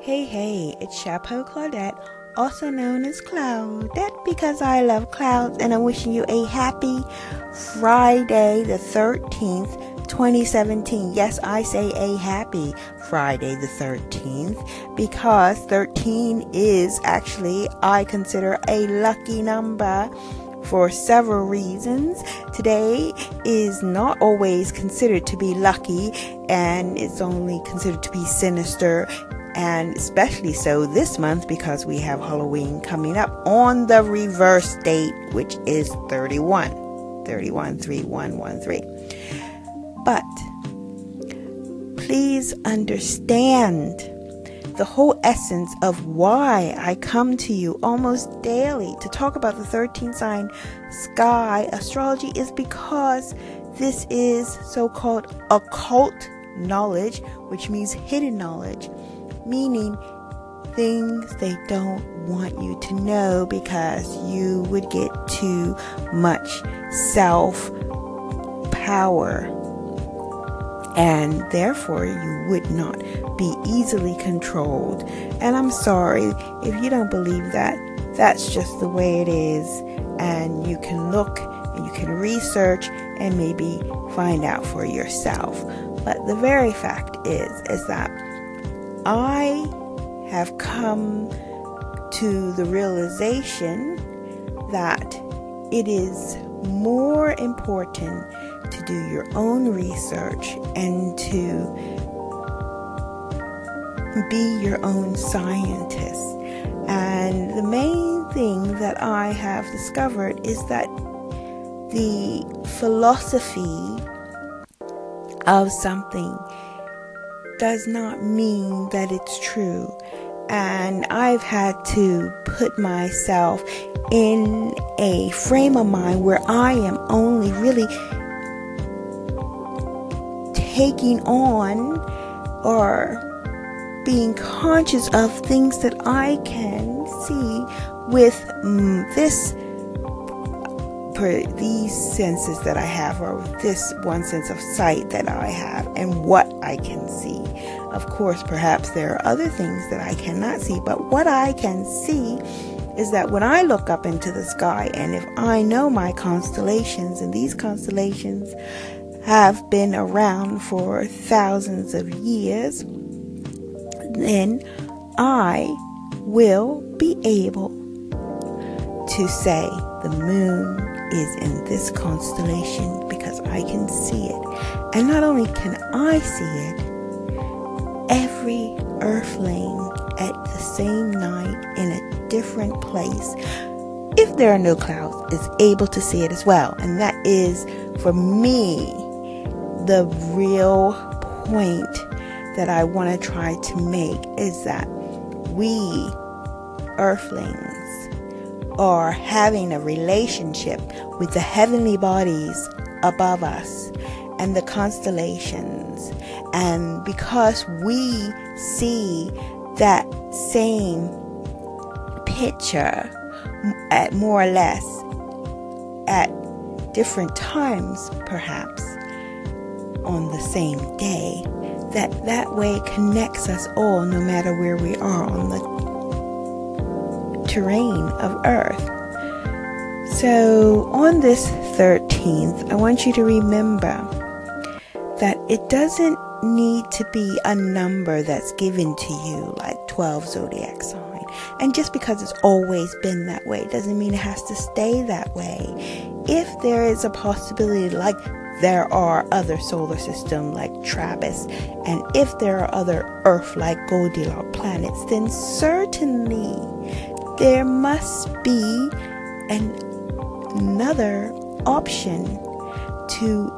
Hey, hey, it's Chapeau Claudette, also known as Claudette because I love clouds, and I'm wishing you a happy Friday the 13th, 2017. Yes, I say a happy Friday the 13th because 13 is actually, I consider, a lucky number for several reasons. Today is not always considered to be lucky and it's only considered to be sinister and especially so this month because we have Halloween coming up on the reverse date, which is 31. 31 But please understand the whole essence of why I come to you almost daily to talk about the 13 sign sky. Astrology is because this is so called occult knowledge, which means hidden knowledge meaning things they don't want you to know because you would get too much self power and therefore you would not be easily controlled. And I'm sorry if you don't believe that, that's just the way it is. And you can look and you can research and maybe find out for yourself. But the very fact is, is that I have come to the realization that it is more important to do your own research and to be your own scientist. And the main thing that I have discovered is that the philosophy of something does not mean that it's true. And I've had to put myself in a frame of mind where I am only really taking on or being conscious of things that I can see with mm, this per these senses that I have, or this one sense of sight that I have, and what I can see. Of course, perhaps there are other things that I cannot see, but what I can see is that when I look up into the sky, and if I know my constellations, and these constellations have been around for thousands of years, then I will be able to say the moon is in this constellation because I can see it. And not only can I see it, every earthling at the same night in a different place, if there are no clouds, is able to see it as well. And that is, for me, the real point that I want to try to make is that we earthlings are having a relationship with the heavenly bodies above us and the constellations. And because we see that same picture at more or less at different times, perhaps on the same day, that that way connects us all no matter where we are on the terrain of Earth. So, on this 13th, I want you to remember that it doesn't need to be a number that's given to you, like 12 zodiac sign. And just because it's always been that way doesn't mean it has to stay that way. If there is a possibility, like there are other solar systems like Trappist, and if there are other Earth like Goldilocks planets, then certainly there must be an, another option to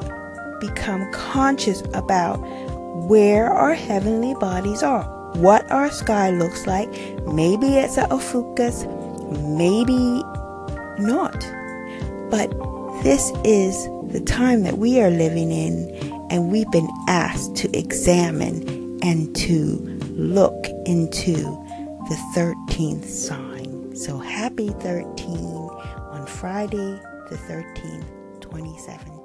become conscious about where our heavenly bodies are, what our sky looks like. Maybe it's a Ophiuchus, maybe not. But this is the time that we are living in, and we've been asked to examine and to look into the 13th sign. So happy 13 on Friday the 13th, 2017.